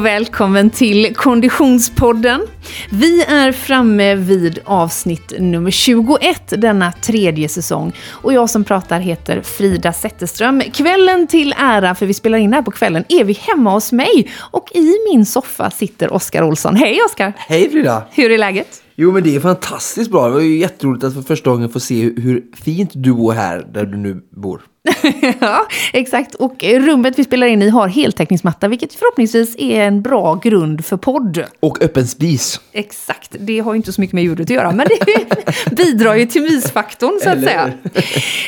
och välkommen till Konditionspodden. Vi är framme vid avsnitt nummer 21 denna tredje säsong. Och jag som pratar heter Frida Zetterström. Kvällen till ära, för vi spelar in här på kvällen, är vi hemma hos mig. Och i min soffa sitter Oskar Olsson. Hej Oskar! Hej Frida! Hur är läget? Jo men det är fantastiskt bra. Det var ju jätteroligt att för första gången få se hur fint du bor här där du nu bor. ja, exakt. Och rummet vi spelar in i har heltäckningsmatta, vilket förhoppningsvis är en bra grund för podd. Och öppen spis. Exakt. Det har ju inte så mycket med ljudet att göra, men det bidrar ju till mysfaktorn, så att Eller säga.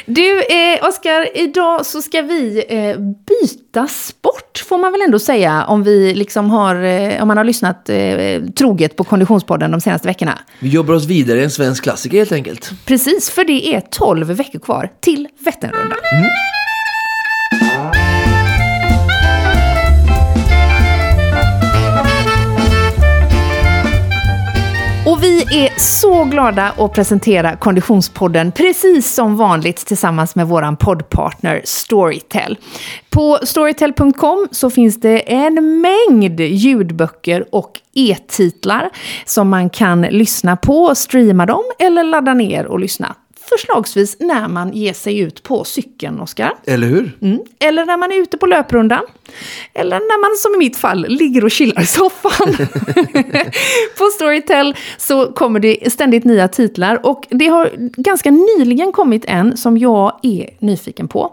Du, eh, Oskar, idag så ska vi eh, byta sport, får man väl ändå säga, om, vi liksom har, eh, om man har lyssnat eh, troget på Konditionspodden de senaste veckorna. Vi jobbar oss vidare i en svensk klassiker helt enkelt. Precis, för det är 12 veckor kvar till Vätternrundan. Mm. Och vi är så glada att presentera Konditionspodden precis som vanligt tillsammans med vår poddpartner Storytel. På storytel.com så finns det en mängd ljudböcker och e-titlar som man kan lyssna på, streama dem eller ladda ner och lyssna. Förslagsvis när man ger sig ut på cykeln, Oskar. Eller hur? Mm. Eller när man är ute på löprundan. Eller när man, som i mitt fall, ligger och chillar i soffan. på Storytel så kommer det ständigt nya titlar. Och det har ganska nyligen kommit en som jag är nyfiken på.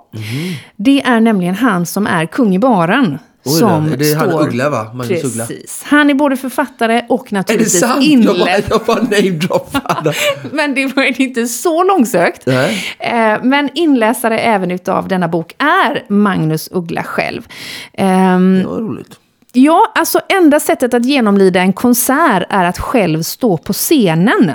Det är nämligen han som är kung i baren. Oj som det är han står... Uggla, va? Magnus Uggla. Precis. Han är både författare och Är det naturligtvis sant? Jag bara, jag bara. Men det var inte så långsökt. Nej. Eh, Men inläsare även utav denna bok är Magnus Uggla själv. Ehm, Det var roligt. Ja, alltså enda sättet att genomlida en konsert är att själv stå på scenen.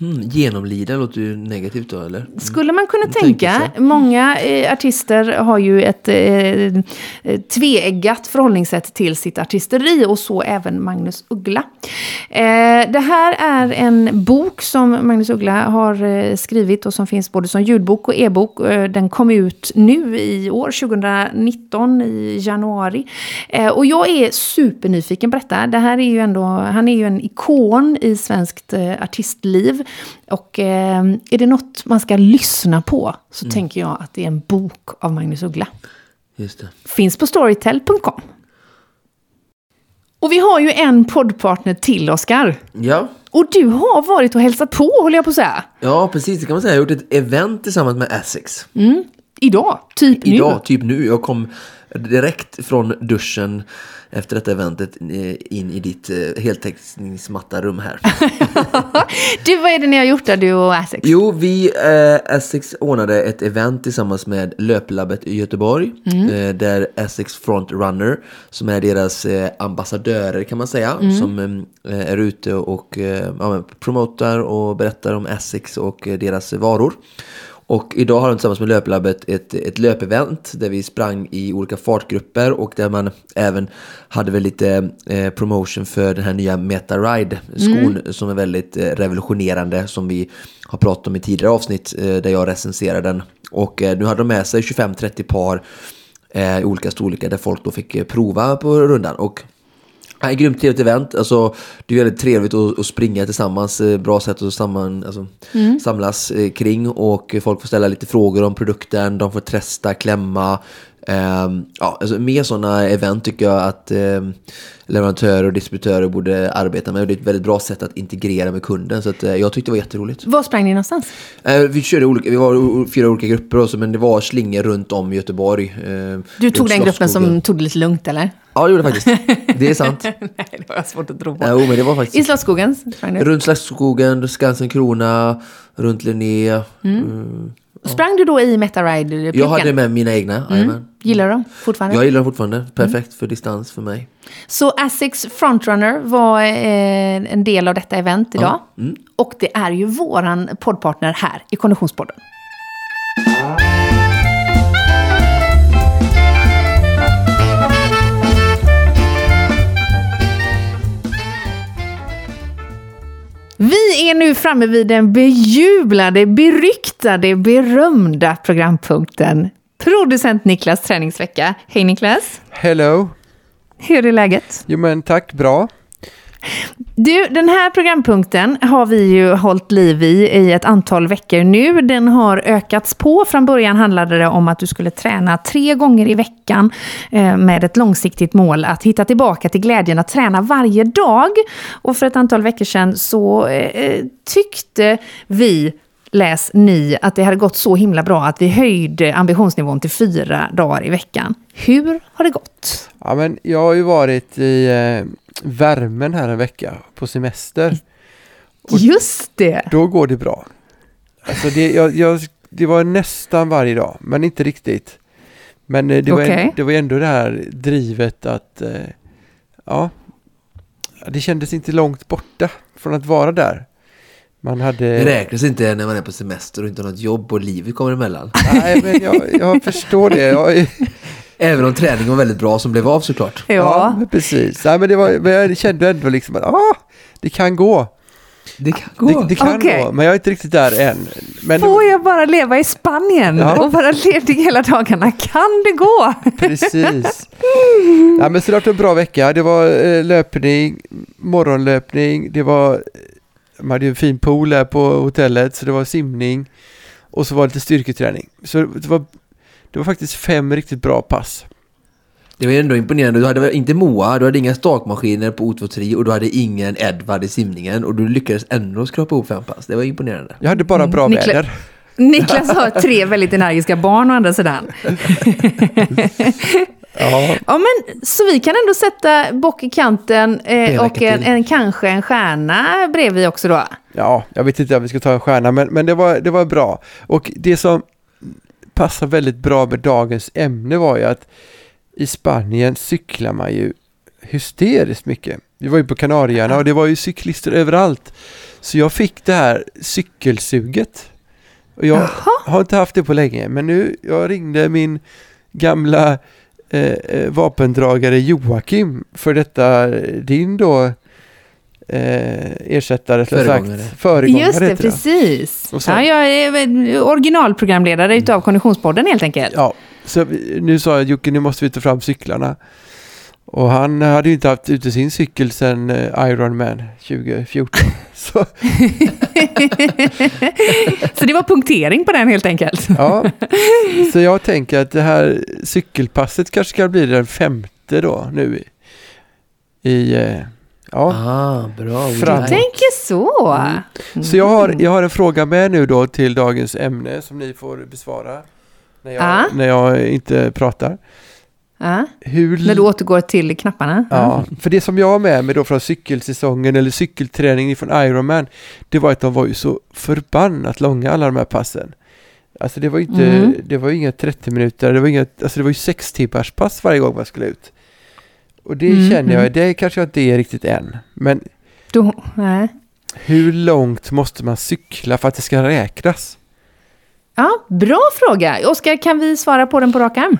Mm, genomlida låter ju negativt då, eller? Skulle man kunna tänker tänka. Många eh, artister har ju ett eh, eh, tveeggat förhållningssätt till sitt artisteri och så även Magnus Uggla. Eh, det här är en bok som Magnus Uggla har eh, skrivit och som finns både som ljudbok och e-bok. Eh, den kom ut nu i år, 2019 i januari. Eh, och jag är supernyfiken på detta. Det här är ju ändå, han är ju en ikon i svenskt eh, artistliv. Och eh, är det något man ska lyssna på så tänker jag att det är en bok av Magnus Uggla. Just det. Finns på storytel.com. Och vi har ju en poddpartner till, Oskar. Ja. Och du har varit och hälsat på, håller jag på att säga. ja, precis. Det kan man säga. Jag har gjort ett event tillsammans med Essex. Idag, typ nu. Idag, typ nu. Jag kom direkt från duschen efter detta eventet eh, in i ditt eh, heltäckningsmatta rum här. Du, vad är det ni har gjort där, du och Essex? Jo, vi, eh, Essex ordnade ett event tillsammans med Löplabbet i Göteborg. Eh, där Essex Frontrunner, som är deras eh, ambassadörer kan man säga, som eh, är ute och ja, promotar och berättar om Essex och deras varor. Och idag har de tillsammans med Löplabbet ett, ett löpevent där vi sprang i olika fartgrupper och där man även hade väl lite eh, promotion för den här nya Meta Ride-skon som är väldigt eh, revolutionerande som vi har pratat om i tidigare avsnitt eh, där jag recenserar den. Och eh, nu hade de med sig 25-30 par eh, i olika storlekar där folk då fick eh, prova på rundan. Och Ja, grymt trevligt event. Alltså, det är väldigt trevligt att, att springa tillsammans. Eh, Bra sätt att samman, alltså, samlas eh, kring. Och folk får ställa lite frågor om produkten. De får testa, klämma. Ehm, ja, alltså, mer sådana event tycker jag att ehm, leverantörer och distributörer borde arbeta med. Och det är ett väldigt bra sätt att integrera med kunden. Så att, eh, jag tyckte det var jätteroligt. Var sprang ni någonstans? Eh, vi, körde olika, vi var fyra olika grupper också, men det var slingor runt om Göteborg. Eh, Du tog runt den gruppen som tog det lite lugnt, eller? Ja, det gjorde jag faktiskt. Det är sant. Nej, det svårt att tro på. Jo, men det var faktiskt... I Slottsskogen. Runt Slottsskogen, Skansen Krona, runt Linné. Mm. Sprang du då i Metaride-repliken? Jag hade med mina egna. jajamän. Gillar du dem fortfarande? Jag gillar dem fortfarande. Perfekt för distans för mig. Så Asics Frontrunner var eh, en del av detta event idag. Och det är ju våran poddpartner här i Konditionspodden. Vi är nu framme vid den bejublade, beryktade, berömda programpunkten Producent Niklas träningsvecka. Hej Niklas! Hello. Hur är läget? Jo men tack, bra. Du, den här programpunkten har vi ju hållit liv i i ett antal veckor nu. Den har ökats på. Från början handlade det om att du skulle träna tre gånger i veckan eh, med ett långsiktigt mål att hitta tillbaka till glädjen att träna varje dag. Och för ett antal veckor sedan så eh, tyckte vi läs ni, att det hade gått så himla bra att vi höjde ambitionsnivån till fyra dagar i veckan. Hur har det gått? Ja, men jag har ju varit i eh, värmen här en vecka på semester. Och Just det! Då går det bra. Alltså det, jag, jag, det var nästan varje dag, men inte riktigt. Men eh, det, var, Okej. en, det var ändå det här drivet att, eh, ja, det kändes inte långt borta från att vara där. Man Det hade... räknas inte när man är på semester och inte har något jobb och livet kommer emellan. Nej, men jag, jag förstår det. Jag, Även om träningen var väldigt bra som blev av såklart. Ja. men precis. Nej, men, det var, men jag kände ändå liksom att ah, det kan gå. Det kan gå. Det, det kan Okej. gå, men jag är inte riktigt där än. Men Får jag bara leva i Spanien Ja. och vara ledig hela dagarna? Kan det gå? precis. Ja, men så det har varit en bra vecka. Det var eh, löpning, morgonlöpning, det var, man hade ju en fin pool där på hotellet, så det var simning och så var det lite styrketräning. Så det var, det var faktiskt fem riktigt bra pass. Det var ändå imponerande. Du hade inte Moa, du hade inga stakmaskiner på O23 och du hade ingen Edvard i simningen och du lyckades ändå skrapa ihop fem pass. Det var imponerande. Jag hade bara bra Niklas- väder. Niklas har tre väldigt energiska barn å andra sidan. Ja, Ja, men, så vi kan ändå sätta bock i kanten eh, och en, en, kanske en stjärna bredvid också då. ja, jag vet inte om vi ska ta en stjärna, men, men det, var, det var bra. Och det som passar väldigt bra med dagens ämne var ju att i Spanien cyklar man ju hysteriskt mycket. Vi var ju på Kanarieöarna och det var ju cyklister överallt. Så jag fick det här cykelsuget. Och jag har inte haft det på länge, men nu, jag ringde min gamla eh, eh, vapendragare Joakim för detta, din då eh, ersättare, Föregångare. sagt. Föregångare. Just det, precis. Så- Ja, jag är originalprogramledare utav Konditionspodden helt enkelt. Ja, så nu sa jag Jocke, nu måste vi ta fram cyklarna. Och han hade ju inte haft ute sin cykel sedan eh, Ironman 2014. Så Så det var punktering på den helt enkelt. ja, så jag tänker att det här cykelpasset kanske ska bli den femte då nu i, i eh, ja. Ah, bra. Framåt. Tänker så. Så jag har, jag har en fråga med nu då till dagens ämne som ni får besvara när jag, Ja. när jag inte pratar. Ja, Hur när du återgår till knapparna. Ja, för det som jag har med mig då från cykelsäsongen eller cykelträningen från Ironman, det var att de var ju så förbannat långa alla de här passen. Alltså det var ju inte, Mm. det var inga 30 minuter, det var inga, alltså det var ju 6 timmars pass varje gång man skulle ut. Och det Mm, känner jag, mm. det kanske jag inte är riktigt än. Men Du, nej. hur långt måste man cykla för att det ska räknas? Ja, bra fråga. Oskar, kan vi svara på den på rak arm?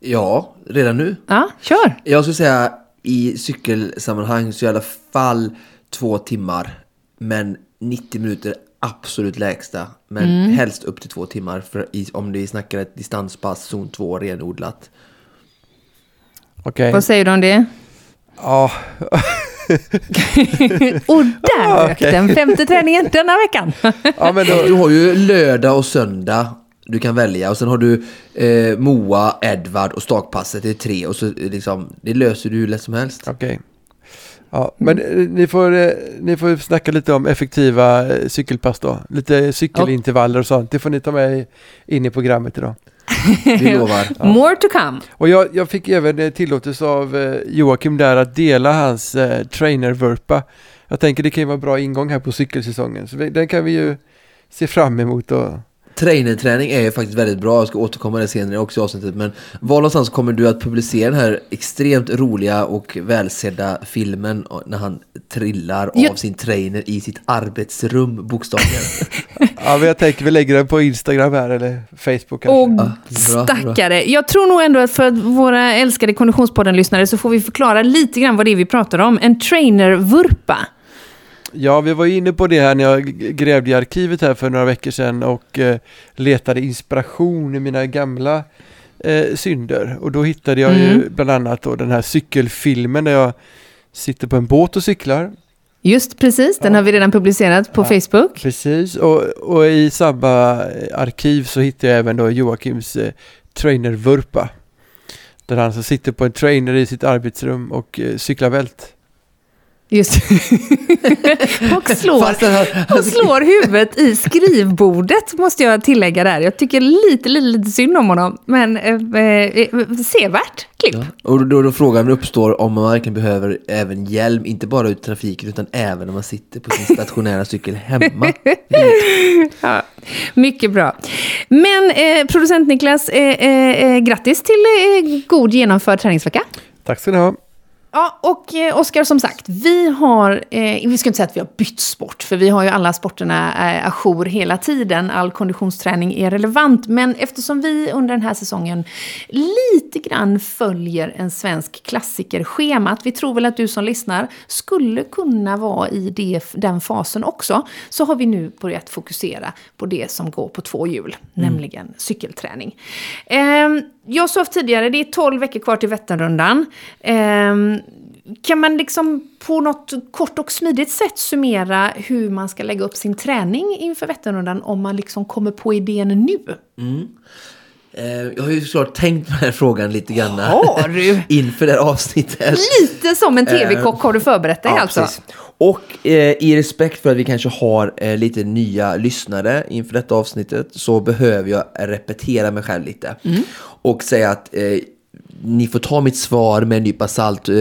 Ja, redan nu. Ja, kör. Jag skulle säga i cykelsammanhang så i alla fall två timmar. Men 90 minuter absolut lägsta. Men Mm. helst upp till två timmar för i, om vi snackar ett distanspass, zon 2 renodlat. Okej, Vad säger du om det? ja, Och där Ah, rök okej. den femte träningen denna veckan. ja men Du då, har ju lördag och söndag du kan välja och sen har du eh, Moa, Edvard och stakpasset. Det är tre och så eh, liksom, det löser du hur lätt som helst. Okej. Ja, men eh, ni får, eh, ni får snacka lite om effektiva eh, cykelpass då. Lite cykelintervaller och sånt. Det får ni ta med in i programmet idag. Vi lovar. More to come. Och jag, jag fick även tillåtelse av eh, Joakim där att dela hans eh, trainer-vurpa. Jag tänker det kan ju vara bra ingång här på cykelsäsongen. Så vi, den kan vi ju se fram emot och Trainerträning är ju faktiskt väldigt bra, jag ska återkomma det senare också i avsnittet. Men var någonstans kommer du att publicera den här extremt roliga och välsedda filmen när han trillar Ja. av sin trainer i sitt arbetsrum bokstavligen? Ja, men jag tänker vi lägger den på Instagram här eller Facebook kanske. Och Ja, bra, bra. stackare. Jag tror nog ändå att för våra älskade Konditionspodden-lyssnare så får vi förklara lite grann vad det är vi pratar om. En trainer-vurpa. Ja, vi var inne på det här när jag grävde i arkivet här för några veckor sedan och eh, letade inspiration i mina gamla eh, synder. Och då hittade jag Mm. ju bland annat då den här cykelfilmen där jag sitter på en båt och cyklar. Just precis, den har vi redan publicerat på Ja. Facebook. Precis, och, och i samma eh, arkiv så hittade jag även då Joakims eh, trainervurpa. Där han så sitter på en trainer i sitt arbetsrum och eh, cyklar vält. Just och slår, och slår huvudet i skrivbordet, måste jag tillägga där. Jag tycker lite, lite, lite synd om honom, men eh, eh, sevärt klipp. Ja. Och då, då frågan uppstår om man verkligen behöver även hjälm, inte bara ut trafiken utan även när man sitter på sin stationära cykel hemma. Ja, mycket bra. Men eh, producent Niklas, eh, eh, eh, grattis till eh, god genomförd träningsvecka. Tack ska ni ha. Ja, och eh, Oskar, som sagt, vi har, eh, vi ska inte säga att vi har bytt sport, för vi har ju alla sporterna eh, ajour hela tiden. All konditionsträning är relevant, men eftersom vi under den här säsongen lite grann följer en svensk klassikerschema, att vi tror väl att du som lyssnar skulle kunna vara i det, den fasen också, så har vi nu börjat fokusera på det som går på två hjul, nämligen cykelträning. Ehm, jag sa tidigare, det är 12 veckor kvar till Vätternrundan. Ehm, kan man liksom på något kort och smidigt sätt summera hur man ska lägga upp sin träning inför Vätternrundan om man liksom kommer på idén nu? Mm jag har ju såklart tänkt på den här frågan lite grann Har du? inför det här avsnittet. Lite som en tv-kock har du förberett dig Ja, alltså? precis. Och eh, i respekt för att vi kanske har eh, lite nya lyssnare inför detta avsnittet så behöver jag repetera mig själv lite. Mm. Och säga att eh, ni får ta mitt svar med en nypa salt eh,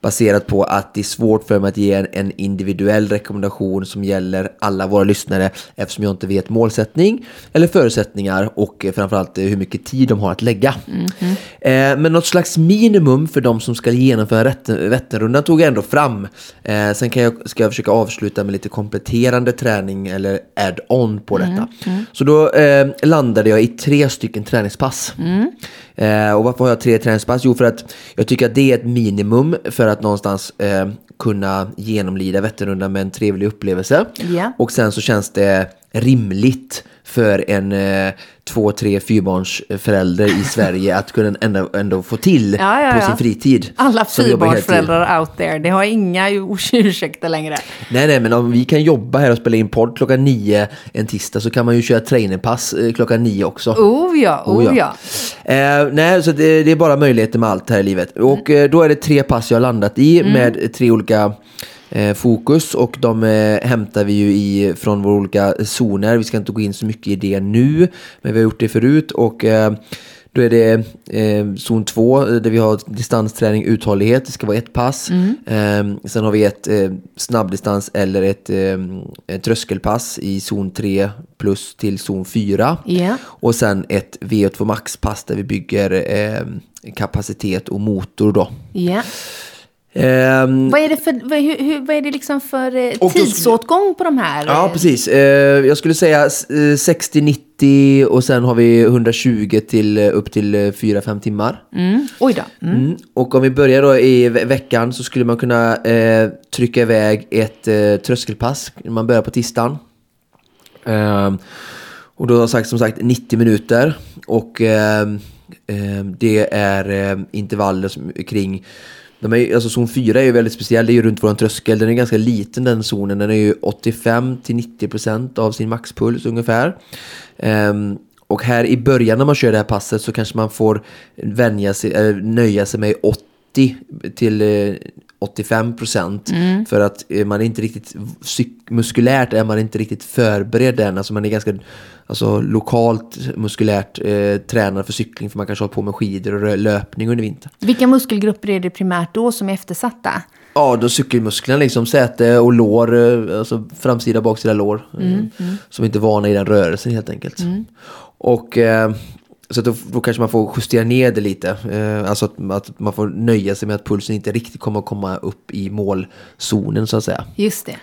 baserat på att det är svårt för mig att ge en, en individuell rekommendation som gäller alla våra lyssnare eftersom jag inte vet målsättning eller förutsättningar och eh, framförallt eh, hur mycket tid de har att lägga. Eh, men något slags minimum för de som ska genomföra Vättern- Vätternrundan tog jag ändå fram. Eh, sen kan jag, ska jag försöka avsluta med lite kompletterande träning eller add-on på detta. Så då eh, landade jag i tre stycken träningspass. Eh, och varför har jag tre träningspass? Jo, för att jag tycker att det är ett minimum för att någonstans eh, kunna genomlida Vätternrundan med en trevlig upplevelse. Ja. Och sen så känns det rimligt för en eh, två, tre, fyrbarns förälder i Sverige att kunna ändå, ändå få till Ja, ja, på sin fritid. Alla fyrbarnsföräldrar out there, det har inga ursäkter längre. Nej, nej, men om vi kan jobba här och spela in podd klockan nio en tisdag så kan man ju köra trainerpass eh, klockan nio också. Oh ja, oh, Oh, ja. ja. Eh, nej, så det, det är bara möjligheter med allt här i livet. Och eh, då är det tre pass jag har landat i med tre olika fokus och de eh, hämtar vi ju i, från våra olika zoner. Vi ska inte gå in så mycket i det nu, men vi har gjort det förut. Och eh, då är det eh, zon 2 där vi har distansträning uthållighet. Det ska vara ett pass. Eh, sen har vi ett eh, snabbdistans eller ett, eh, ett tröskelpass i zon 3 plus till zon 4. Ja. Och sen ett VO2 Max-pass där vi bygger eh, kapacitet och motor då. ja. Ehm, Vad är det för, vad, hur, hur, vad är det liksom för eh, då- tidsåtgång på de här? ja, eh, precis. Eh, jag skulle säga eh, 60-90 och sen har vi 120 till eh, upp till eh, 4-5 timmar. Mm. Oj då. Mm. Mm. Och om vi börjar då i ve- veckan så skulle man kunna eh, trycka iväg ett eh, tröskelpass. Man börjar på tisdagen. Ehm, och då har jag sagt som sagt 90 minuter. Och ehm, det är eh, intervaller som, kring de är, alltså zon 4 är ju väldigt speciell, det är ju runt våran tröskel. Den är ganska liten den zonen, den är ju 85-90% av sin maxpuls ungefär. Ehm, och här i början när man kör det här passet så kanske man får vänja sig, nöja sig med 80 till eh, 85 procent. För att eh, man är inte riktigt, muskulärt är man inte riktigt förberedd än. Alltså man är ganska alltså, lokalt muskulärt eh, tränad för cykling. För man kanske har på med skidor och löpning under vintern. Vilka muskelgrupper är det primärt då som är eftersatta? Ja, då cykelmusklerna liksom säte och lår, eh, alltså framsida baksida lår. eh, Som inte är vana i den rörelsen helt enkelt. Och eh, så då, då kanske man får justera ner det lite. Eh, alltså att, att man får nöja sig med att pulsen inte riktigt kommer att komma upp i målzonen så att säga. Just det.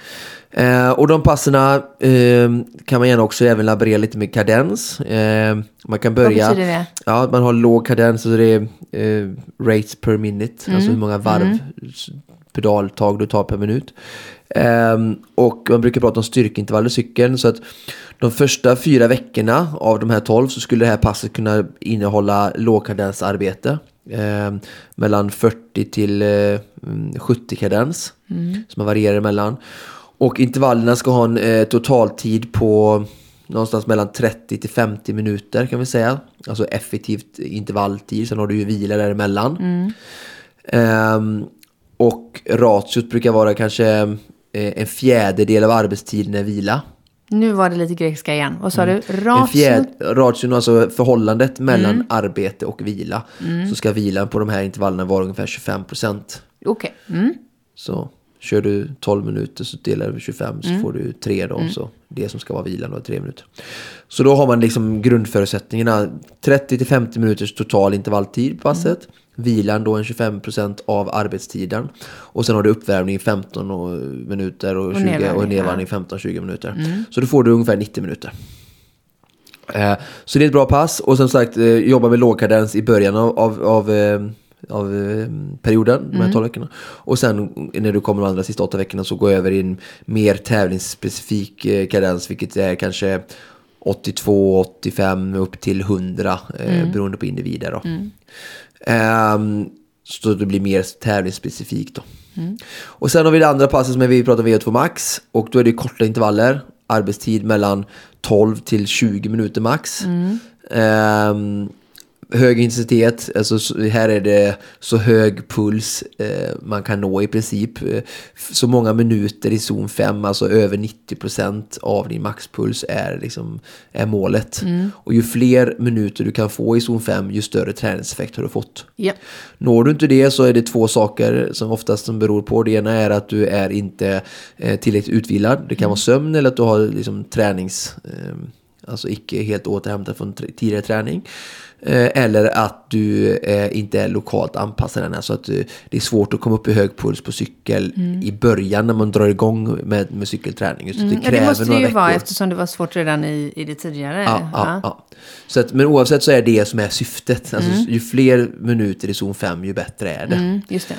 Eh, och de passerna eh, kan man gärna också även laborera lite med kadens. Eh, man kan börja... betyder det? Ja, man har låg kadens, alltså det är eh, rates per minute, alltså hur många varv, s- pedaltag du tar per minut. Ehm, och man brukar prata om styrkeintervaller i cykeln. Så att de första fyra veckorna av de här 12 så skulle det här passet kunna innehålla lågkadensarbete. Eh, mellan 40 till eh, 70 kadens. Som man varierar emellan. Och intervallerna ska ha en eh, totaltid på någonstans mellan 30 till 50 minuter kan vi säga. Alltså effektivt intervalltid. Sen har du ju vila däremellan. Ehm, och ratiot brukar vara kanske eh, en fjärdedel av arbetstiden är vila. Nu var det lite grekiska igen. Vad sa du? En Ratio? ration, alltså förhållandet mellan Mm. arbete och vila. Så ska vilan på de här intervallerna vara ungefär 25 procent. Okej. Mm. Så kör du 12 minuter så delar du 25 Mm. så får du 3 då. Så det som ska vara vilan då är 3 minuter. Så då har man liksom grundförutsättningarna. 30 till 50 minuters total intervalltid på passet. Mm. Vilan då en 25% av arbetstiden. Och sen har du uppvärmning 15 och- minuter och, 20, nedvärmning, och nedvärmning ja. 15-20 minuter. Så då får du ungefär 90 minuter. Eh, Så det är ett bra pass och som sagt eh, jobba med lågkadens i början av, av, av, eh, av eh, perioden, de här 12 veckorna. Och sen när du kommer de andra sista åtta veckorna så gå över i en mer tävlingsspecifik eh, kadens vilket är kanske 82, 85 upp till 100 eh, beroende på individer. Då. Ehm, så det blir mer tävlingsspecifikt då. Och sen har vi det andra passet som är vi pratar om VO2 max och då är det korta intervaller. Arbetstid mellan 12 till 20 minuter max. Ehm, hög intensitet, alltså så- här är det så hög puls eh, man kan nå i princip. Eh, Så många minuter i zon 5, alltså över 90% av din maxpuls är, liksom, är målet. Och ju fler minuter du kan få i zon 5, ju större träningseffekt har du fått. Ja. Når du inte det så är det två saker som oftast som beror på. Det ena är att du är inte eh, tillräckligt utvilad. Det kan vara sömn eller att du har liksom tränings... Eh, alltså icke helt återhämtad från tidigare träning. Eh, eller att du eh, inte är lokalt anpassad än. Så att eh, det är svårt att komma upp i hög puls på cykel i början när man drar igång med, med cykelträning. Just Mm. Ja, kräver det måste det ju vara veckor. eftersom det var svårt redan i, i det tidigare. Ja, ja, ja. Så att, men oavsett så är det som är syftet. Alltså, Ju fler minuter i zon 5 ju bättre är det. Mm, just det.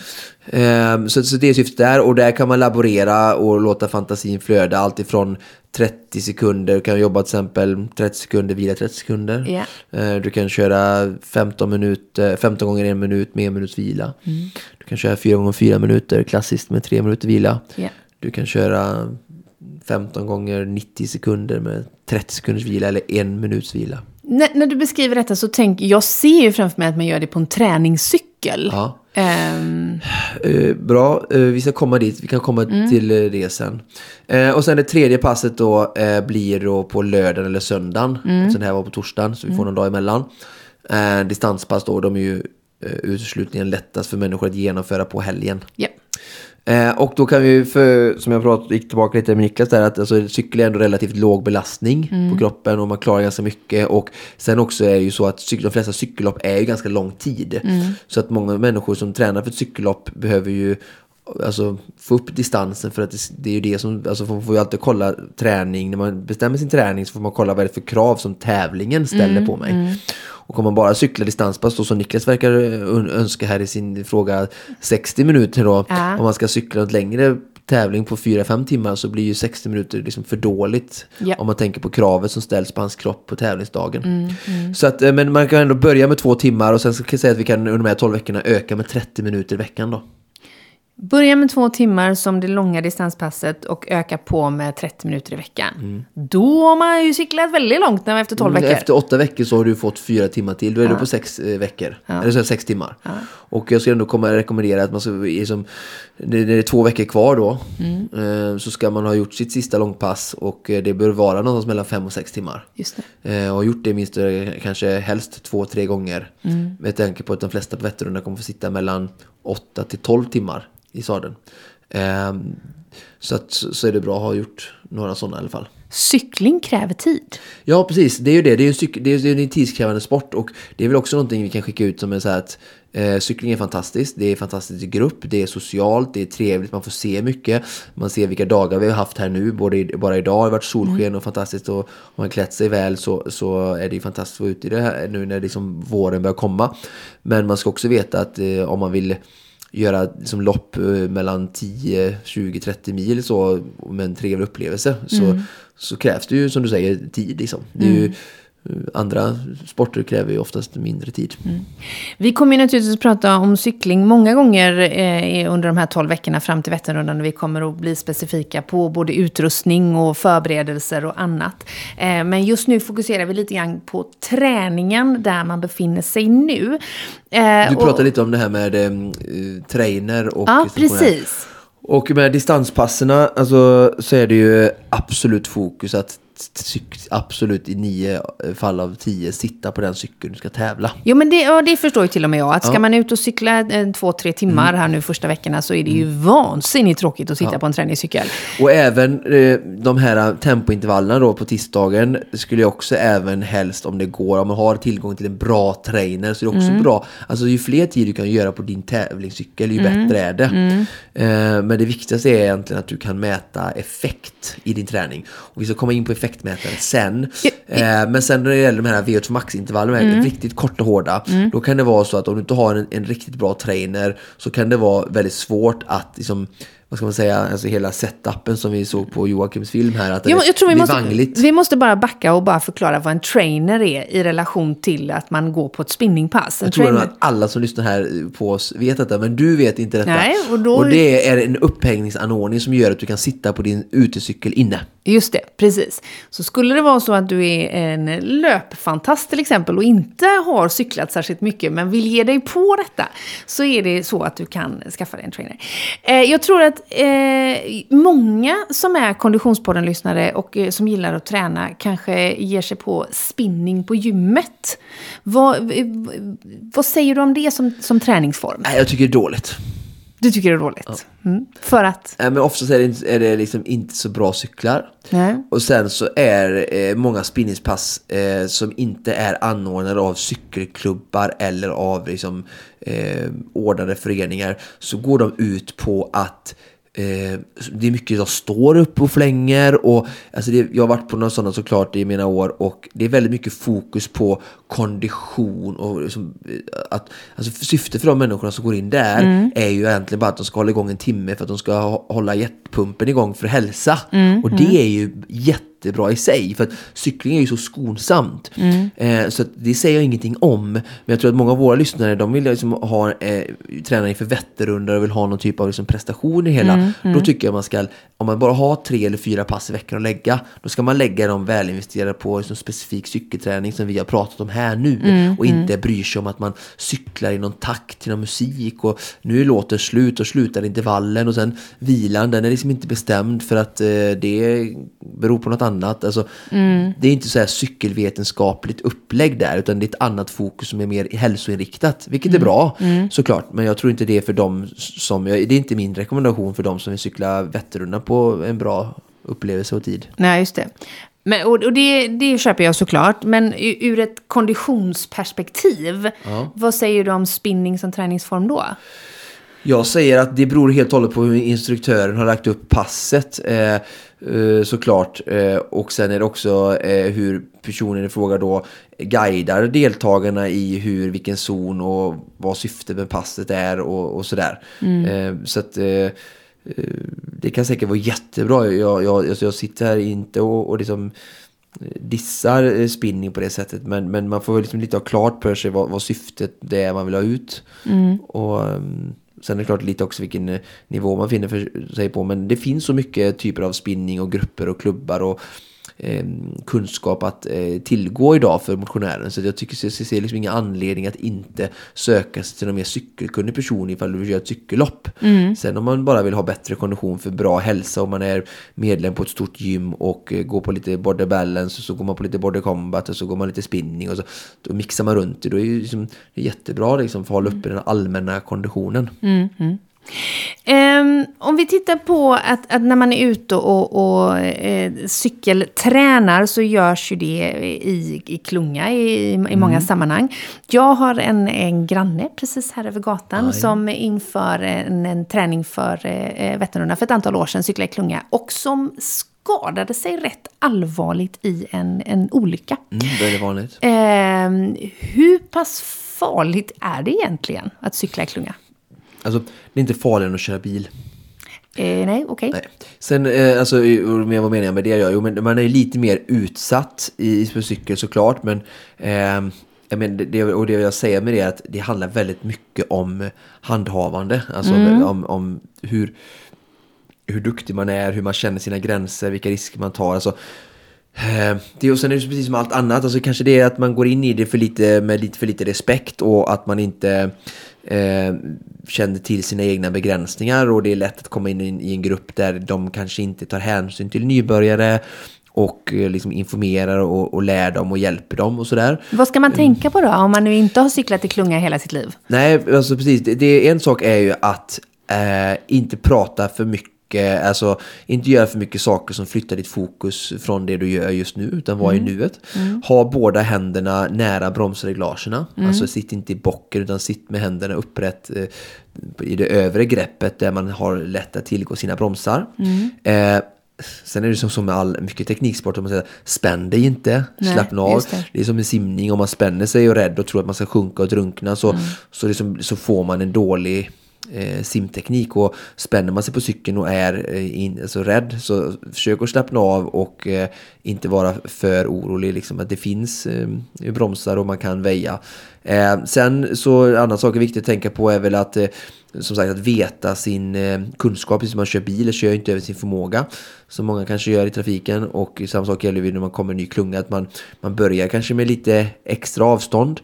Ehm, så, så det är syftet där och där kan man laborera och låta fantasin flöda allt ifrån 30 sekunder, du kan jobba till exempel 30 sekunder, vila 30 sekunder. Eh, Du kan köra 15, minuter, 15 gånger en minut med en minuts vila. Du kan köra 4 gånger 4 minuter, klassiskt med 3 minuter vila. Ja. Du kan köra 15 gånger 90 sekunder med 30 sekunders vila eller en minuts vila. När, när du beskriver detta så tänker jag ser ju framför mig att man gör det på en träningscykel. Ja. Eh, bra, eh, vi ska komma dit. Vi kan komma till eh, det sen. Och sen det tredje passet då blir då på lördagen eller söndagen. Eftersom det här var på torsdagen så vi får någon dag emellan. Distanspass då, de är ju uteslutningen lättast för människor att genomföra på helgen. ja. Eh, och då kan vi, för, som jag pratade, gick tillbaka lite med Niklas där, att alltså, cykel är ändå relativt låg belastning på kroppen och man klarar ganska mycket. Och sen också är det ju så att cykel, de flesta cykellopp är ju ganska lång tid. Så att många människor som tränar för ett cykellopp behöver ju alltså, få upp distansen för att det, det är ju det som, alltså man får ju alltid kolla träning, när man bestämmer sin träning så får man kolla vad det är för krav som tävlingen ställer på mig. Och om man bara cyklar distanspass då som Niklas verkar ö- önska här i sin fråga 60 minuter då, Ja. om man ska cykla ett längre tävling på 4-5 timmar så blir ju 60 minuter liksom för dåligt. Ja. Om man tänker på kravet som ställs på hans kropp på tävlingsdagen. Så att, eh, men man kan ändå börja med två timmar och sen så kan jag säga att vi kan under de här 12 veckorna öka med 30 minuter i veckan då. Börja med två timmar som det långa distanspasset och öka på med 30 minuter i veckan. Då har man ju cyklat väldigt långt när man efter 12 veckor. Mm, Efter åtta veckor så har du fått fyra timmar till. Då är du på sex eh, veckor. Eller så är det sex timmar. Och jag skulle ändå komma rekommendera att man ska, liksom, när det är två veckor kvar då. Eh, så ska man ha gjort sitt sista långpass. Och eh, det bör vara någonstans mellan fem och sex timmar. Just det. Och gjort det minst kanske helst två, tre gånger. Med tanke på att de flesta på Vätternrundan kommer få sitta mellan 8 till 12 timmar i sadeln. Eh, så, att, så är det bra att ha gjort några sådana i alla fall. Cykling kräver tid. Ja, precis. Det är ju det. Det är en, cyk- det är, en tidskrävande sport och det är väl också någonting vi kan skicka ut som är så här att eh, cykling är fantastiskt. Det är fantastiskt i grupp, det är socialt, det är trevligt, man får se mycket. Man ser vilka dagar vi har haft här nu. Både, bara idag har det varit solsken och fantastiskt och om man klätt sig väl så, så är det ju fantastiskt att vara ute i det här nu när liksom våren börjar komma. Men man ska också veta att eh, om man vill göra liksom, lopp eh, mellan 10, 20, 30 mil så, med en trevlig upplevelse så, så krävs det ju som du säger tid. Liksom. Det är ju, Andra sporter kräver ju oftast mindre tid. Mm. Vi kommer ju naturligtvis prata om cykling många gånger eh, under de här 12 veckorna fram till Vätternrundan. Vi kommer att bli specifika på både utrustning och förberedelser och annat. Eh, men just nu fokuserar vi lite grann på träningen där man befinner sig nu. Eh, du pratade och, lite om det här med eh, trainer och... Ja, precis. Och med distanspasserna alltså, så är det ju absolut fokus att absolut i nio fall av tio sitta på den cykeln du ska tävla. Jo, men det, ja, det förstår ju till och med jag. Att ska ja. man ut och cykla eh, två, tre timmar mm. här nu första veckorna så är det ju mm. vansinnigt tråkigt att sitta ja. på en träningscykel. Och även eh, de här tempointervallerna då på tisdagen skulle jag också även helst om det går, om man har tillgång till en bra trainer så är det också mm. bra. Alltså ju fler tid du kan göra på din tävlingscykel ju mm. bättre är det. Mm. Eh, men det viktigaste är egentligen att du kan mäta effekt i din träning. Och vi ska komma in på effekt effektmätare sen. Eh, men sen när det gäller de här VO2 max-intervallerna, mm. riktigt korta och hårda, mm. då kan det vara så att om du inte har en, en, riktigt bra trainer så kan det vara väldigt svårt att liksom, vad ska man säga, alltså hela setupen som vi såg på Joakims film här, att jo, jag tror vi måste, vangligt. Vi måste bara backa och bara förklara vad en trainer är i relation till att man går på ett spinningpass. En jag tror att alla som lyssnar här på oss vet detta, men du vet inte detta. Nej, och, då... och det är en upphängningsanordning som gör att du kan sitta på din utecykel inne. Just det, precis. Så skulle det vara så att du är en löpfantast till exempel och inte har cyklat särskilt mycket men vill ge dig på detta så är det så att du kan skaffa dig en trainer. Eh, jag tror att eh, många som är Konditionspodden-lyssnare och eh, som gillar att träna kanske ger sig på spinning på gymmet. Vad, eh, vad säger du om det som, som träningsform? Jag tycker det är dåligt. Du tycker det är dåligt? Mm. För att? Ja, men oftast är det, är det liksom inte så bra cyklar. Nej. Och sen så är eh, många spinningspass eh, som inte är anordnade av cykelklubbar eller av liksom, eh, ordnade föreningar. Så går de ut på att Eh, det är mycket jag står upp och flänger och alltså det, jag har varit på några sådana såklart i mina år och det är väldigt mycket fokus på kondition och liksom, eh, att alltså syftet för de människorna som går in där mm. är ju egentligen bara att de ska hålla igång en timme för att de ska hålla hjärtpumpen igång för hälsa mm. och det mm. är ju jätte jättebra i sig. För att cykling är ju så skonsamt. Mm. Eh, så det säger jag ingenting om. Men jag tror att många av våra lyssnare de vill liksom ha eh, träna inför Vätternrundan och vill ha någon typ av liksom prestation i hela. Mm. Mm. Då tycker jag man ska, om man bara har tre eller fyra pass i veckan att lägga, då ska man lägga dem välinvesterade på liksom specifik cykelträning som vi har pratat om här nu. Mm, och inte mm. bryr sig om att man cyklar i någon takt till någon musik och nu är låten slut och slutar intervallen och sen vilan, den är liksom inte bestämd för att eh, det beror på något annat. Alltså, mm. Det är inte så här cykelvetenskapligt upplägg där, utan det är ett annat fokus som är mer hälsoinriktat. Vilket mm. är bra mm. såklart, men jag tror inte det är för dem som, det är inte min rekommendation för dem som vill cykla Vätternrundan på en bra upplevelse och tid. Nej, just det. Men, och, det, det köper jag såklart, men ur ett konditionsperspektiv, ja. vad säger du om spinning som träningsform då? Jag säger att det beror helt och hållet på hur instruktören har lagt upp passet. Eh, eh, såklart. Eh, och sen är det också hur personen i fråga då guidar deltagarna i hur, vilken zon och vad syftet med passet är och, och sådär. Mm. Så att det kan säkert vara jättebra. Jag, jag, jag sitter här inte och, och liksom dissar spinning på det sättet. Men, men man får liksom lite ha klart för sig vad, vad syftet det är man vill ha ut. Mm. Och um, Sen är det klart lite också vilken eh, nivå man finner för sig på. Men det finns så mycket typer av spinning och grupper och klubbar och kunskap att eh, tillgå idag för motionären. Så jag tycker jag ser liksom ingen anledning att inte söka sig till en mer cykelkunnig person ifall du vill göra ett cykellopp. Mm. Sen om man bara vill ha bättre kondition för bra hälsa och man är medlem på ett stort gym och eh, går på lite border balance och så går man på lite border combat och så går man lite spinning och så då mixar man runt det. Då är det, liksom, det är jättebra liksom, för att hålla uppe den allmänna konditionen. Mm. Um, om vi tittar på att, att, när man är ute och, och eh, cykeltränar så görs ju det i, i klunga i, i många mm. sammanhang. Jag har en, en granne precis här över gatan Aj. som inför en, en träning för eh, Vätternrundan för ett antal år sedan cyklade i klunga och som skadade sig rätt allvarligt i en, en olycka. Mm, det är vanligt. Eh, hur pass farligt är det egentligen att cykla i klunga? Alltså, det är inte farligare än att köra bil. Eh, nej, okej. Nej. Sen, eh, alltså, med vad menar jag med det? Jo, men man är ju lite mer utsatt i, på cykel såklart, men eh, jag men, det, och det jag säger med det är att det handlar väldigt mycket om handhavande. Alltså om, om hur, hur duktig man är, hur man känner sina gränser, vilka risker man tar. Alltså, eh, det, och sen är det precis som allt annat, alltså kanske det är att man går in i det för lite, med lite för lite respekt och att man inte eh, känner till sina egna begränsningar och det är lätt att komma in i en grupp där de kanske inte tar hänsyn till nybörjare och eh, liksom informerar och, och lär dem och hjälper dem och sådär. Vad ska man tänka på då, om man nu inte har cyklat i klunga hela sitt liv? Nej, alltså precis. Det, det, en sak är ju att eh, inte prata för mycket Alltså inte göra för mycket saker som flyttar ditt fokus från det du gör just nu, utan var mm. i nuet. Mm. Ha båda händerna nära bromsreglagerna. Mm. Alltså sitt inte i bocken, utan sitt med händerna upprätt eh, i det övre greppet där man har lätt att tillgå sina bromsar. Mm. Eh, Sen är det som, som med all mycket tekniksport, om man säger spänn dig inte, Nej, slappna av. Det. det. är som med simning, om man spänner sig och är rädd och tror att man ska sjunka och drunkna så, mm. så, liksom, så får man en dålig eh, simteknik och spänner man sig på cykeln och är eh, in, alltså rädd så försök att slappna av och eh, inte vara för orolig liksom att det finns eh, bromsar och man kan väja. Eh, sen så en annan sak är viktigt att tänka på är väl att eh, som sagt att veta sin eh, kunskap, precis som man kör bil, kör inte över sin förmåga. Som många kanske gör i trafiken och samma sak gäller när man kommer i ny klunga, att man, man börjar kanske med lite extra avstånd.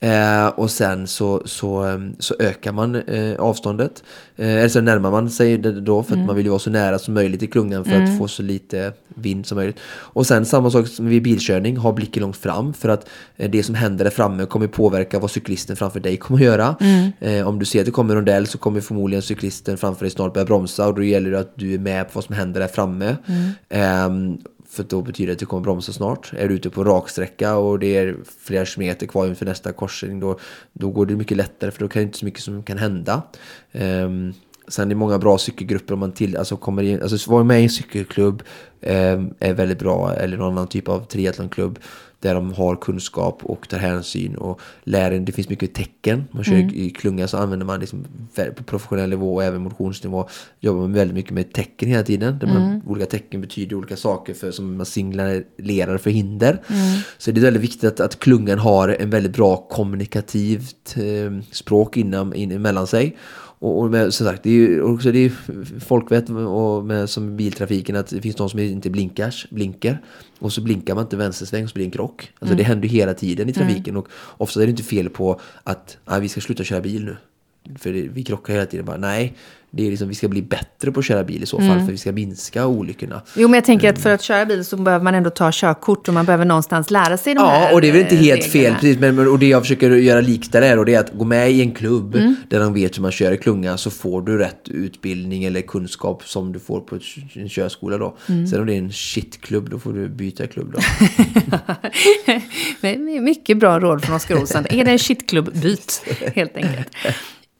Eh, och sen så, så, ehm, så ökar man eh, avståndet. Eh, eller så närmar man sig det då för att mm. man vill ju vara så nära som möjligt i klungan för mm. att få så lite vind som möjligt. Och sen samma sak som vid bilkörning, ha blicken långt fram för att eh, det som händer där framme kommer påverka vad cyklisten framför dig kommer att göra. Mm. Eh, om du ser att det kommer en rondell så kommer förmodligen cyklisten framför dig snart börja bromsa och då gäller det att du är med på vad som händer där framme. För då betyder det att du kommer bromsa snart. Är du ute på raksträcka och det är flera kilometer kvar inför nästa korsning då, då går det mycket lättare för då kan det inte så mycket som kan hända. Um, sen är det många bra cykelgrupper om man till, alltså kommer in, alltså vara med i en cykelklubb um, är väldigt bra eller någon annan typ av triathlonklubb där de har kunskap och tar hänsyn och lär en. Det finns mycket tecken. Man kör mm. i klunga så använder man liksom på professionell nivå och även motionsnivå jobbar man väldigt mycket med tecken hela tiden. Där mm. olika tecken betyder olika saker för, som man signalerar för hinder. Mm. Så det är väldigt viktigt att, att klungan har en väldigt bra kommunikativt eh, språk inom, in, mellan sig. Och, och med, som sagt, det är ju också det är folkvett och med, som biltrafiken att det finns de som inte blinkar, blinkar. Och så blinkar man inte vänstersväng och så blir det en krock. Alltså mm. det händer ju hela tiden i trafiken mm. och ofta är det inte fel på att ah, vi ska sluta köra bil nu. För det, vi krockar hela tiden. Bara, nej, det är liksom, vi ska bli bättre på att köra bil i så fall, mm. för vi ska minska olyckorna. Jo, men jag tänker att för att köra bil så behöver man ändå ta körkort och man behöver någonstans lära sig de ja, här Ja, och det är väl inte helt reglerna. fel, precis, men, och det jag försöker göra likt där och det är att gå med i en klubb mm. där de vet hur man kör i klunga, så får du rätt utbildning eller kunskap som du får på en körskola då. Mm. Sen om det är en shitklubb, då får du byta klubb då. Mycket bra råd från Oskar Olsson. Är det en shitklubb, byt helt enkelt.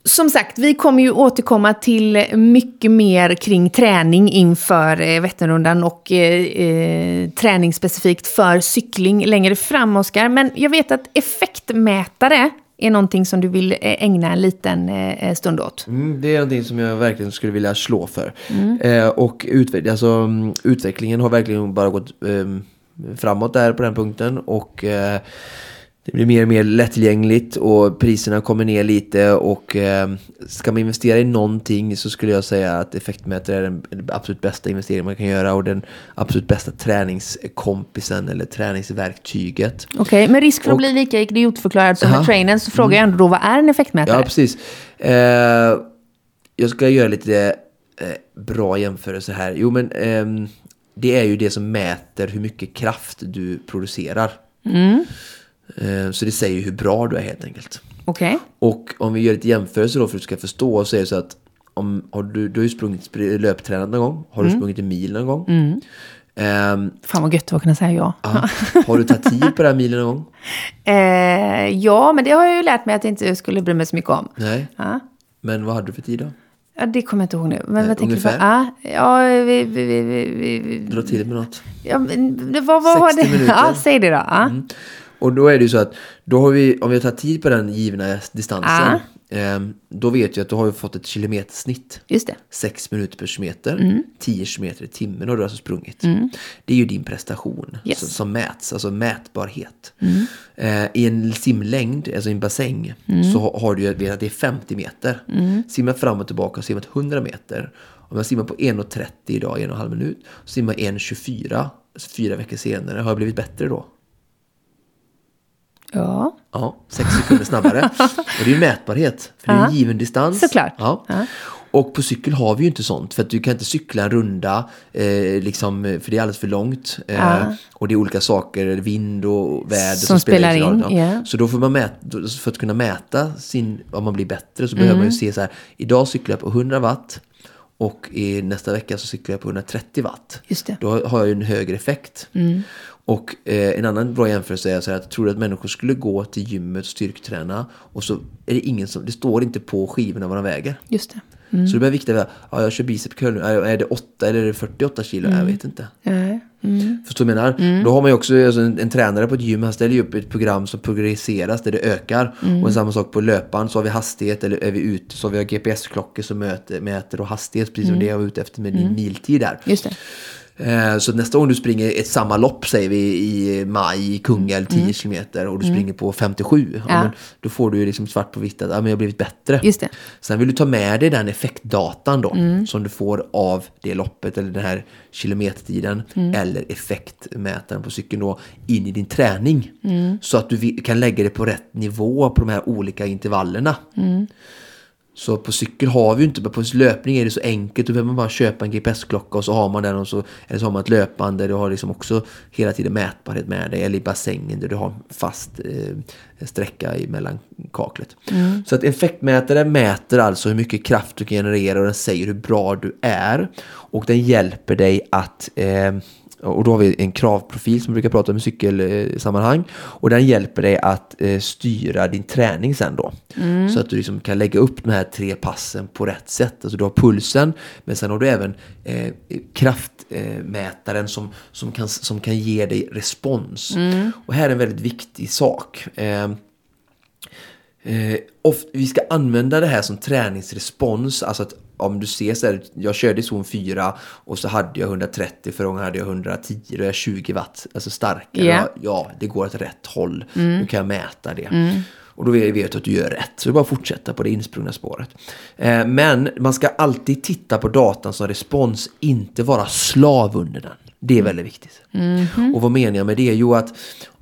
Som sagt, vi kommer ju återkomma till mycket mer kring träning inför eh, Vätternrundan och eh, eh, träning specifikt för cykling längre fram, Oskar. Men jag vet att effektmätare är någonting som du vill eh, ägna en liten eh, stund åt. Mm, det är någonting som jag verkligen skulle vilja slå för. Mm. Eh, och utveck alltså, mm, utvecklingen har verkligen bara gått eh, framåt där på den punkten. Och det blir mer och mer lättillgängligt och priserna kommer ner lite och eh, ska man investera i någonting så skulle jag säga att effektmätare är den absolut bästa investeringen man kan göra och den absolut bästa träningskompisen eller träningsverktyget. Okej, okay, med risk för att bli lika idiotförklarad som med trainern så frågar jag ändå då vad är en effektmätare? Ja, precis. Eh, jag ska göra lite eh, bra jämförelse här. Jo, men ehm, det är ju det som mäter hur mycket kraft du producerar. Mm. Eh, så det säger hur bra du är helt enkelt. Okej. Okay. Och om vi gör ett jämförelse då för att du ska förstå så är det så att om, har du, du har ju sprungit löptränat någon gång. Har du mm. sprungit en mil någon gång? Mm. Um, Fan vad gött att kunna säga ja. Aha. Har du tagit tid på den här milen någon gång? Eh, ja, men det har jag ju lärt mig att jag inte skulle bry mig så mycket om. Nej. Ja. Men vad hade du för tid då? Ja, det kommer jag inte ihåg nu. Men eh, vad ungefär? Du på? Ah, ja, vi, vi, vi, vi, vi. Dra till med något. Ja, men, vad, vad 60 var det? minuter. Ja, säg det då. Ah. Mm. Och då är det ju så att då har vi, om vi tar tid på den givna distansen, eh, då vet jag att du har fått ett kilometersnitt. Just det. 6 minuter per kilometer, Mm. 10 kilometer i timmen har du alltså sprungit. Det är ju din prestation Yes. Mm. som, som mäts, alltså mätbarhet. Eh, I en simlängd, alltså i en bassäng, så har- du ju vet att det är 50 meter. Mm. Simmar fram och tillbaka och simmat 100 meter. Om jag simmar på 1.30 idag, en och en halv minut, simmar jag 1.24, alltså fyra veckor senare. Har jag blivit bättre då? Ja. Ja, sex sekunder snabbare. och det är ju mätbarhet, för det är en given distans. Såklart. Ja. Ja. Och på cykel har vi ju inte sånt, för att du kan inte cykla en runda, eh, liksom, för det är alldeles för långt. Eh, Ja. Och det är olika saker, vind och väder Som spelar in. in, Ja. Så då får man mäta, för att kunna mäta sin, om man blir bättre så behöver Mm. man ju se så här, idag cyklar jag på 100 watt och i nästa vecka så cyklar jag på 130 watt. Just det. Då har jag ju en högre effekt. Och eh, en annan bra jämförelse är så här att tror du att människor skulle gå till gymmet och styrketräna och så är det ingen som, det står inte på skivorna vad de väger. Just det. Så det blir viktigt att ja, jag kör bicep curl nu, är det 8 eller är det 48 kilo? Jag vet inte. Mm. Förstår du vad jag menar? Då har man ju också alltså, en, en tränare på ett gym, han ställer ju upp ett program som progresseras där det ökar. Och samma sak på löparen, så har vi hastighet eller är vi ute så har vi GPS-klockor som mäter, mäter och hastighet, precis som det jag var ute efter med din miltid där. Just det. Eh, Så nästa gång du springer ett samma lopp, säger vi i maj i Kungälv, 10 kilometer och du springer på 57. Ja. Men då får du liksom svart på vitt att ja, men jag har blivit bättre. Just det. Sen vill du ta med dig den effektdatan då som du får av det loppet eller den här kilometertiden eller effektmätaren på cykeln då in i din träning. Så att du kan lägga det på rätt nivå på de här olika intervallerna. Så på cykel har vi ju inte, på löpning är det så enkelt. Då behöver man bara köpa en GPS-klocka och så har man den och så, eller så har man ett löpband där du har liksom också hela tiden mätbarhet med dig. Eller i bassängen där du har fast eh, sträcka mellan kaklet. Så att effektmätare mäter alltså hur mycket kraft du kan generera och den säger hur bra du är. Och den hjälper dig att eh, och då har vi en kravprofil som vi brukar prata om i cykelsammanhang. Och den hjälper dig att eh, styra din träning sen då. Så att du liksom kan lägga upp de här tre passen på rätt sätt. Alltså du har pulsen, men sen har du även eh, kraftmätaren som, som, kan, som kan ge dig respons. Och här är en väldigt viktig sak. Eh, Eh, of, vi ska använda det här som träningsrespons. Alltså att om du ser så här, jag körde i zon 4 och så hade jag 130, förra gången hade jag 110, då är jag 20 watt, alltså starkare. Ja. Ja, det går åt rätt håll. Nu kan jag mäta det. Och då vet du att du gör rätt. Så det är bara att fortsätta på det insprungna spåret. Eh, men man ska alltid titta på datan som respons, inte vara slav under den. Det är väldigt viktigt. Och vad menar jag med det? Jo, att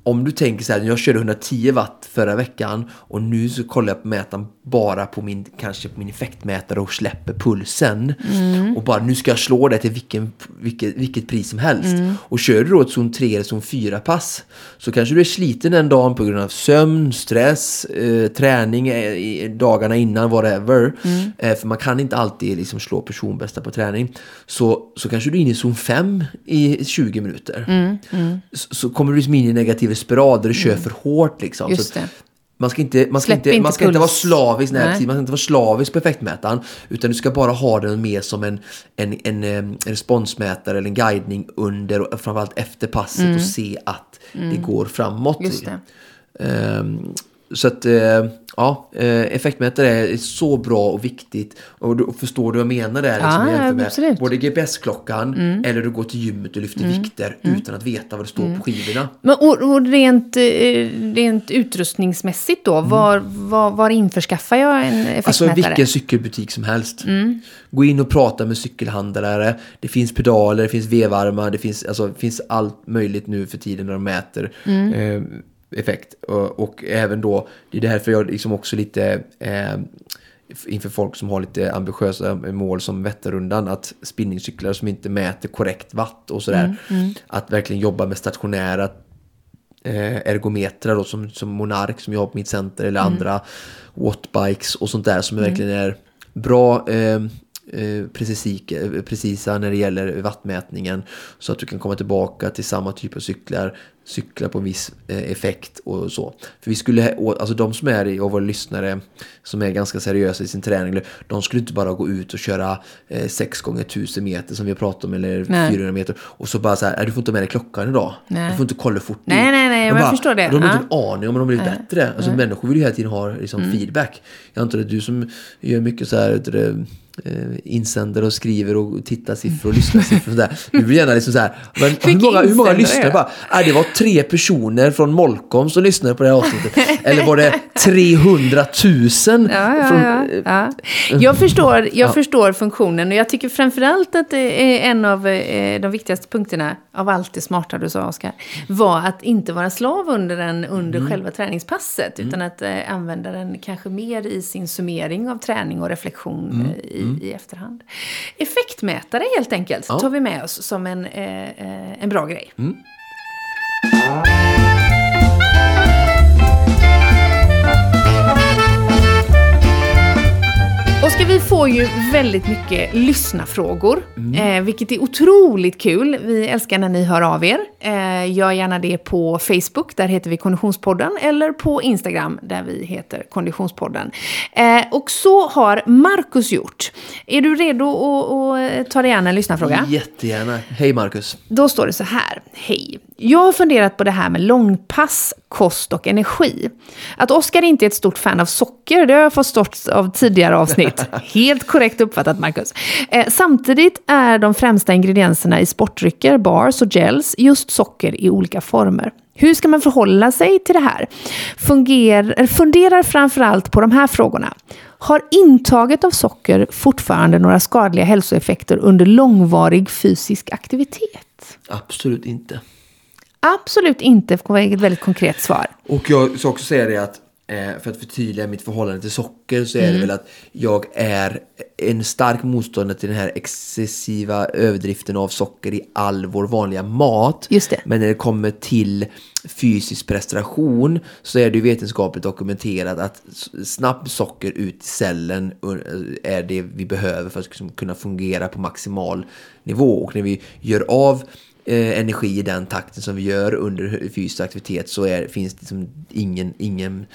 om du tänker så här, jag körde 110 watt förra veckan och nu så kollar jag på mätaren bara på min, kanske på min effektmätare och släpper pulsen. Och bara nu ska jag slå det till vilken, vilket, vilket pris som helst. Och kör du då ett zon 3 eller zon 4 pass så kanske du är sliten den dagen på grund av sömn, stress, eh, träning eh, dagarna innan, whatever. Eh, för man kan inte alltid liksom slå personbästa på träning. Så, så kanske du är inne i zon 5 i 20 minuter. Så, så kommer du liksom in i negativa spiral där du kör för hårt liksom. Just så det. Man ska inte, man ska Släpp inte, man ska inte vara slavisk när Nej. man ska inte vara slavisk på effektmätaren. Utan du ska bara ha den mer som en, en, en, em, responsmätare eller en guidning under och framförallt efter passet och se att det går framåt. Mm. Just det. Ehm, så att, eh, ja, eh, effektmätare är så bra och viktigt. Och du förstår du vad jag menar där? Ja, liksom, jämför med absolut. Mm. både GPS-klockan eller du går till gymmet och lyfter vikter utan att veta vad det står Mm. på skivorna. Men, och, och rent, eh, rent utrustningsmässigt då, var, var, var införskaffar jag en effektmätare? Alltså vilken cykelbutik som helst. Gå in och prata med cykelhandlare. Det finns pedaler, det finns vevarmar, det finns, alltså, det finns allt möjligt nu för tiden när de mäter effekt. Och, och även då, det är därför jag liksom också lite eh, inför folk som har lite ambitiösa mål som Vätternrundan, att spinningcyklar som inte mäter korrekt watt och sådär, att verkligen jobba med stationära eh, ergometrar då, som, som Monark som jag har på mitt center eller andra wattbikes och sånt där som verkligen är bra eh, precisa när det gäller vattmätningen. Så att du kan komma tillbaka till samma typ av cyklar, cykla på en viss eh, effekt och så. För vi skulle, alltså de som är av våra lyssnare som är ganska seriösa i sin träning, de skulle inte bara gå ut och köra 6 gånger 1000 meter som vi har pratat om eller Nej. 400 meter och så bara så här, "Nej, du får inte ha med dig klockan idag. Nej. Du får inte kolla hur fort Nej, nej, nej, jag förstår det. De har inte en aning om de har blivit bättre. Alltså människor vill ju hela tiden ha liksom, Mm. feedback. Jag antar att du som gör mycket så här, eh, insändare och skriver och tittar siffror och lyssnar siffror och sådär. Du vill gärna liksom så här, men hur många, hur många lyssnare bara, äh, det var tre personer från Molkom som lyssnade på det här avsnittet. Eller var det 300 000? Ja, ja, från, ja, ja. Jag, förstår, jag förstår funktionen och jag tycker framförallt att en av eh, de viktigaste punkterna av allt det smarta du sa, Oskar, var att inte vara slav under den under själva träningspasset, utan att eh, använda den kanske mer i sin summering av träning och reflektion eh, i, i efterhand. Effektmätare helt enkelt tar vi med oss som en, eh, eh, en bra grej. Oskar, vi får ju väldigt mycket lyssnarfrågor, eh, vilket är otroligt kul. Vi älskar när ni hör av er. Eh, gör gärna det på Facebook, där heter vi Konditionspodden, eller på Instagram, där vi heter Konditionspodden. Eh, och så har Marcus gjort. Är du redo att, ta dig an en lyssnarfråga? Jättegärna. Hej Marcus. Då står det så här. Hej. Jag har funderat på det här med långpass, kost och energi. Att Oskar inte är ett stort fan av socker, det har jag förstått av tidigare avsnitt. Helt korrekt uppfattat, Marcus. Eh, samtidigt är de främsta ingredienserna i sportdrycker, bars och gels just socker i olika former. Hur ska man förhålla sig till det här? Funger, eller funderar framförallt på de här frågorna. Har intaget av socker fortfarande några skadliga hälsoeffekter under långvarig fysisk aktivitet? Absolut inte. Absolut inte, ett väldigt konkret svar. Och jag ska också säga det att eh, för att förtydliga mitt förhållande till socker så är Mm. det väl att jag är en stark motståndare till den här excessiva överdriften av socker i all vår vanliga mat. Just det. Men när det kommer till fysisk prestation så är det ju vetenskapligt dokumenterat att snabbt socker ut i cellen eh, är det vi behöver för att liksom kunna fungera på maximal nivå. Och när vi gör av eh, energi i den takten som vi gör under fysisk aktivitet så är, finns det liksom ingen, ingen,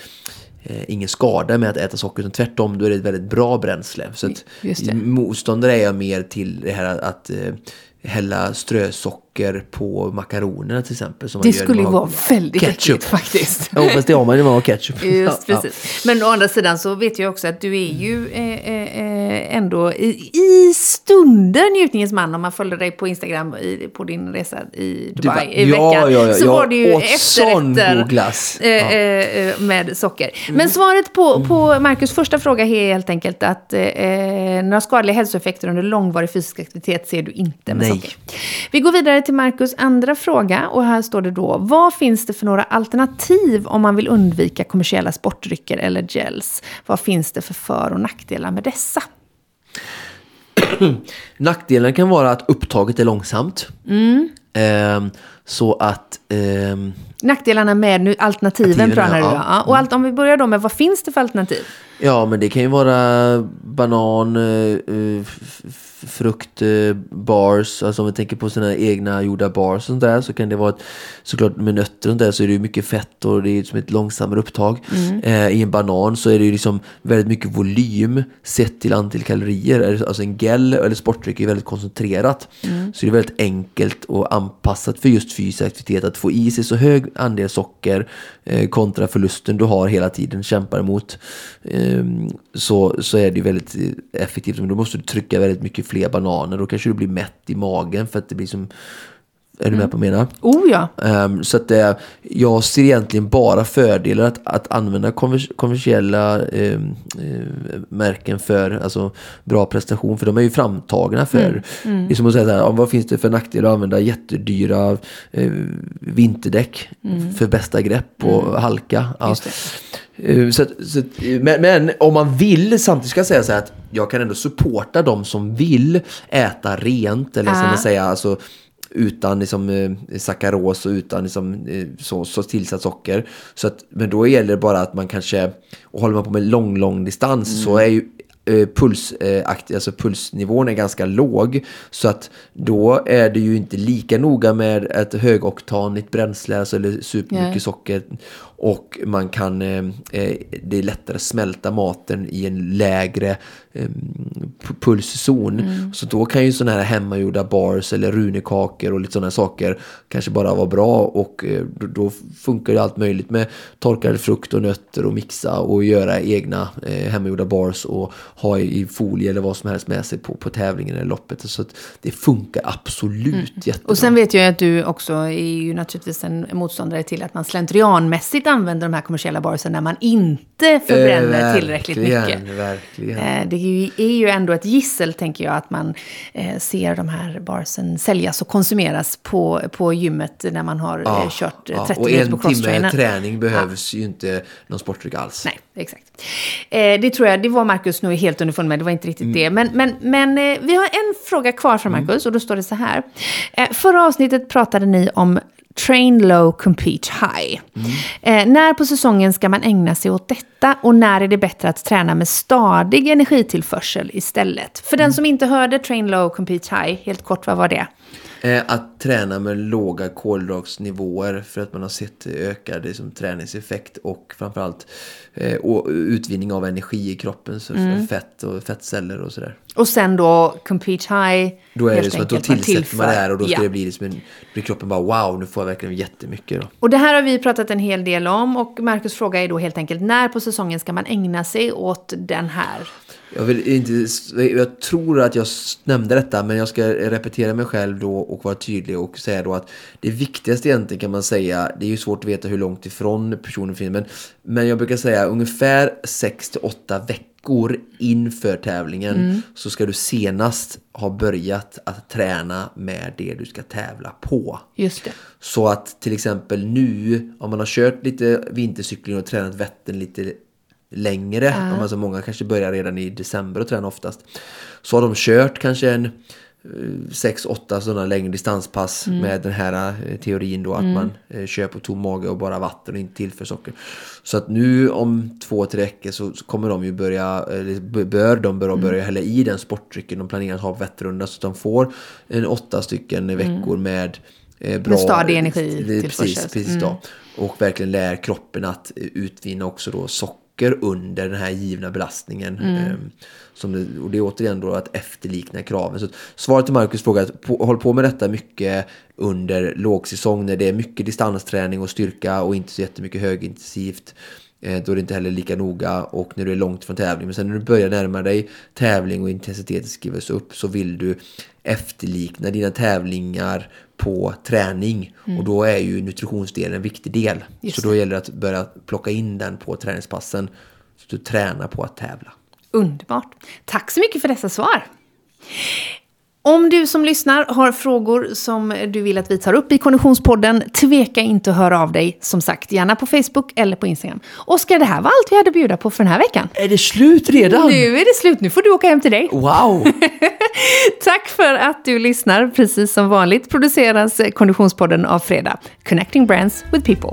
eh, ingen skada med att äta socker. Utan tvärtom, då är det ett väldigt bra bränsle. Så att motståndare är jag mer till det här att, att eh, hälla strösocker på makaronerna till exempel. Som Det skulle ju vara väldigt ketchup. äckligt faktiskt. Jo, fast det har man ju har ketchup. Just Ja, precis. Men å andra sidan så vet jag också att du är ju eh, eh, eh, ändå i, i stunder njutningens man om man följde dig på Instagram i, på din resa i Dubai var- i ja, veckan. ja, ja, så var det ju efterrätter glass. eh, Ja. Mm. eh, eh, med socker. Men svaret på, på Marcus första fråga är helt enkelt att några skadliga hälsoeffekter under långvarig fysisk aktivitet ser du inte med Nej. socker. Vi går vidare till Marcus andra fråga och här står det då, vad finns det för några alternativ om man vill undvika kommersiella sportdrycker eller gels? Vad finns det för för och nackdelar med dessa? Nackdelen kan vara att upptaget är långsamt. Mm. Ehm, så att... ehm, Nackdelarna med nu, alternativen pratar du ja. Och allt, om vi börjar då med vad finns det för alternativ? Ja, men det kan ju vara banan, eh, eh, frukt, eh, bars. Alltså om vi tänker på sina egna gjorda bars och sånt där så kan det vara ett, såklart med nötter och sånt där så är det ju mycket fett och det är som ett långsammare upptag. Eh, I en banan så är det ju liksom väldigt mycket volym sett till antal kalorier. Alltså en gel eller sportdryck är väldigt koncentrerat. Så det är väldigt enkelt och anpassat för just fysisk aktivitet att få i sig så hög andel socker eh, kontra förlusten du har hela tiden kämpar emot. eh, så, så är det ju väldigt effektivt. Men då måste du trycka väldigt mycket fler bananer. Då kanske du blir mätt i magen för att det blir som... Är du med på vad jag menar? Oh ja. Ehm, så att eh, jag ser egentligen bara fördelar att, att använda konvers- kommersiella ehm, eh, märken för alltså, bra prestation. För de är ju framtagna för, det är som att säga så här, vad finns det för nackdelar att använda jättedyra eh, vinterdäck för bästa grepp och halka. Ja. Just det. Eh, Så så men, men om man vill, samtidigt ska jag säga så här att jag kan ändå supporta de som vill äta rent. Eller som Ah. man säger, alltså utan liksom, eh, sackaros och utan liksom, eh, så, så tillsatt socker. Så att, men då gäller det bara att man kanske, och håller man på med lång, lång distans så är ju eh, pulsaktig, alltså pulsnivån är ganska låg. Så att då är det ju inte lika noga med ett högoktanigt bränsle, alltså eller supermycket Nej. socker. Och man kan, eh, eh, det är lättare att smälta maten i en lägre eh, pu- pulszon. Så då kan ju sådana här hemmagjorda bars eller runekakor och lite sådana saker kanske bara vara bra. Och eh, då, då funkar ju allt möjligt med torkad frukt och nötter och mixa och göra egna eh, hemmagjorda bars och ha i, i folie eller vad som helst med sig på, på tävlingen eller loppet. Så det funkar absolut jättebra. Och sen vet jag att du också är ju naturligtvis en motståndare till att man slentrianmässigt använder de här kommersiella barsen när man inte förbränner Eh, tillräckligt verkligen, mycket. Verkligen. Eh, Det är ju, är ju ändå ett gissel, tänker jag, att man eh, ser de här barsen säljas och konsumeras på, på gymmet när man har eh, kört eh, 30 och minuter på en timme crosstrainern. träning behövs ju inte någon sportdryck alls. Nej, exakt. Det tror jag, det var Marcus nog helt underfund med, det var inte riktigt Mm. det. Men, men, men vi har en fråga kvar från Marcus och då står det så här. Förra avsnittet pratade ni om Train low, compete high. Mm. Eh, när på säsongen ska man ägna sig åt detta och när är det bättre att träna med stadig energitillförsel istället? För Mm. den som inte hörde Train low, compete high, helt kort, vad var det? Eh, att träna med låga kolhydratsnivåer för att man har sett ökad liksom, träningseffekt och framförallt eh, och utvinning av energi i kroppen, så Mm. fett och fettceller och sådär. Och sen då compete high. Då är det helt som att då enkelt, man tillsätter man det här och då ska ja. det bli liksom en, blir kroppen bara wow, nu får jag verkligen jättemycket då. Och det här har vi pratat en hel del om och Marcus fråga är då helt enkelt när på säsongen ska man ägna sig åt den här? Jag, vill inte, jag tror att jag nämnde detta men jag ska repetera mig själv då och vara tydlig och säga då att det viktigaste egentligen kan man säga, det är ju svårt att veta hur långt ifrån personen finns men, men jag brukar säga ungefär 6-8 veckor inför tävlingen så ska du senast ha börjat att träna med det du ska tävla på. Just det. Så att till exempel nu, om man har kört lite vintercykling och tränat Vättern lite längre, om alltså många kanske börjar redan i december och tränar oftast, så har de kört kanske en 6-8 sådana längre distanspass med den här eh, teorin då att man eh, kör på tom mage och bara vatten och inte tillför socker. Så att nu om två, tre veckor så, kommer de ju börja, bör de börja, börja hälla i den sportdrycken de planerar att ha på Vätternrundan så att de får en åtta stycken veckor med eh, bra... stadig energi. Precis, precis då. Och verkligen lär kroppen att eh, utvinna också då socker under den här givna belastningen. Ehm, som det, och det är återigen då att efterlikna kraven. Så svaret till Marcus fråga att på, håll på med detta mycket under lågsäsong när det är mycket distansträning och styrka och inte så jättemycket högintensivt. Eh, Då är det inte heller lika noga och när du är långt från tävling. Men sen när du börjar närma dig tävling och intensiteten skrivs upp så vill du efterlikna dina tävlingar på träning. Och då är ju nutritionsdelen en viktig del. Just så då gäller det att börja plocka in den på träningspassen. Så du tränar på att tävla. Underbart. Tack så mycket för dessa svar. Om du som lyssnar har frågor som du vill att vi tar upp i Konditionspodden, tveka inte att höra av dig. Som sagt, gärna på Facebook eller på Instagram. Oskar, det här var allt vi hade att bjuda på för den här veckan. Är det slut redan? Nu är det slut, nu får du åka hem till dig. Wow! Tack för att du lyssnar. Precis som vanligt produceras Konditionspodden av Fredag. Connecting Brands with People.